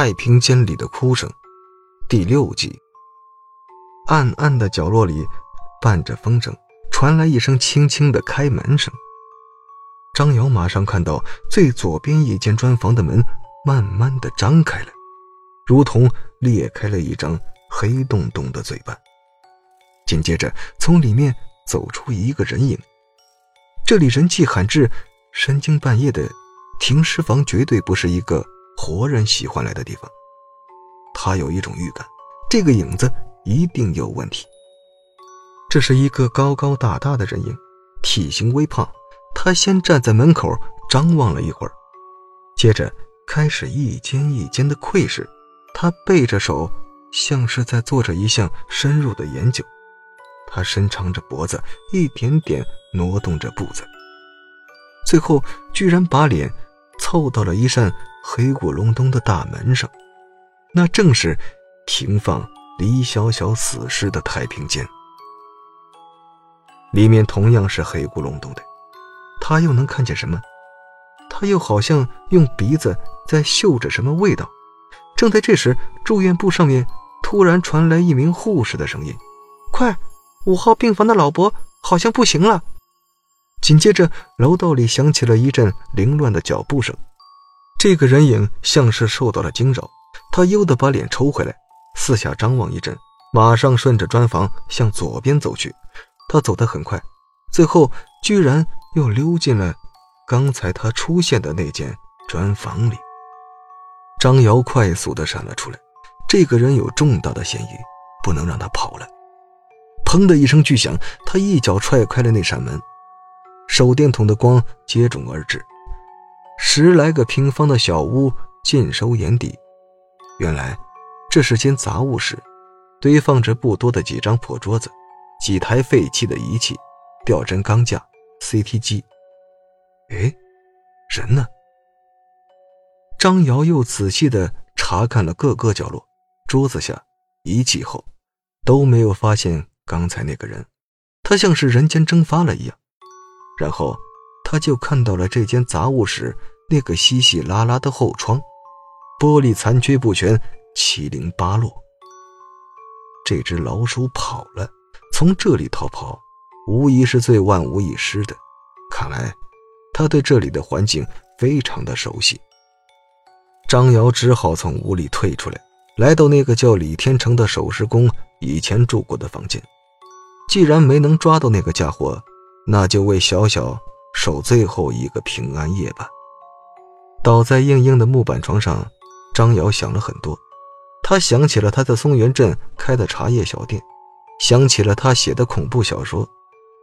太平间里的哭声，第六集。暗暗的角落里，伴着风声，传来一声轻轻的开门声。张瑶马上看到最左边一间砖房的门慢慢的张开了，如同裂开了一张黑洞洞的嘴巴。紧接着，从里面走出一个人影。这里人迹罕至，深更半夜的停尸房绝对不是一个。活人喜欢来的地方，他有一种预感，这个影子一定有问题。这是一个高高大大的人影，体型微胖。他先站在门口张望了一会儿，接着开始一间一间的窥视。他背着手，像是在做着一项深入的研究。他伸长着脖子，一点点挪动着步子，最后居然把脸凑到了一扇。黑咕隆咚的大门上，那正是停放李小小死尸的太平间。里面同样是黑咕隆咚的，他又能看见什么？他又好像用鼻子在嗅着什么味道。正在这时，住院部上面突然传来一名护士的声音：“快，五号病房的老伯好像不行了。”紧接着，楼道里响起了一阵凌乱的脚步声。这个人影像是受到了惊扰，他悠地把脸抽回来，四下张望一阵，马上顺着砖房向左边走去。他走得很快，最后居然又溜进了刚才他出现的那间砖房里。张瑶快速地闪了出来，这个人有重大的嫌疑，不能让他跑了。砰的一声巨响，他一脚踹开了那扇门，手电筒的光接踵而至。十来个平方的小屋尽收眼底，原来这是间杂物室，堆放着不多的几张破桌子，几台废弃的仪器，吊针钢架、CT 机。哎，人呢？张瑶又仔细的查看了各个角落，桌子下、仪器后，都没有发现刚才那个人，他像是人间蒸发了一样。然后。他就看到了这间杂物室那个稀稀拉拉的后窗，玻璃残缺不全，七零八落。这只老鼠跑了，从这里逃跑，无疑是最万无一失的。看来，他对这里的环境非常的熟悉。张瑶只好从屋里退出来，来到那个叫李天成的守尸工以前住过的房间。既然没能抓到那个家伙，那就为小小。守最后一个平安夜吧。倒在硬硬的木板床上，张瑶想了很多。他想起了他在松原镇开的茶叶小店，想起了他写的恐怖小说，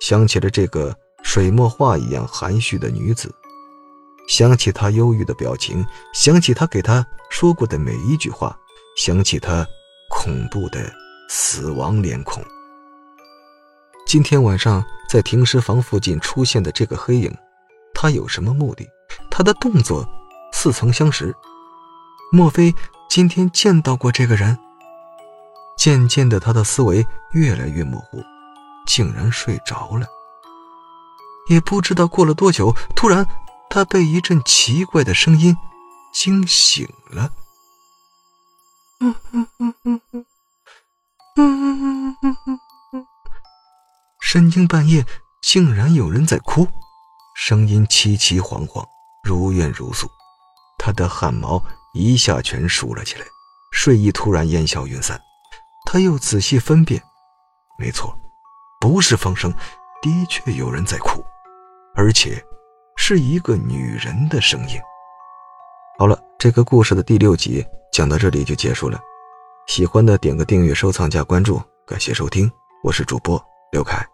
想起了这个水墨画一样含蓄的女子，想起他忧郁的表情，想起他给他说过的每一句话，想起他恐怖的死亡脸孔。今天晚上在停尸房附近出现的这个黑影，他有什么目的？他的动作似曾相识，莫非今天见到过这个人？渐渐的，他的思维越来越模糊，竟然睡着了。也不知道过了多久，突然他被一阵奇怪的声音惊醒了。嗯嗯嗯嗯嗯嗯嗯嗯。深更半夜，竟然有人在哭，声音凄凄惶惶，如怨如诉。他的汗毛一下全竖了起来，睡意突然烟消云散。他又仔细分辨，没错，不是风声，的确有人在哭，而且是一个女人的声音。好了，这个故事的第六集讲到这里就结束了。喜欢的点个订阅、收藏、加关注，感谢收听，我是主播刘凯。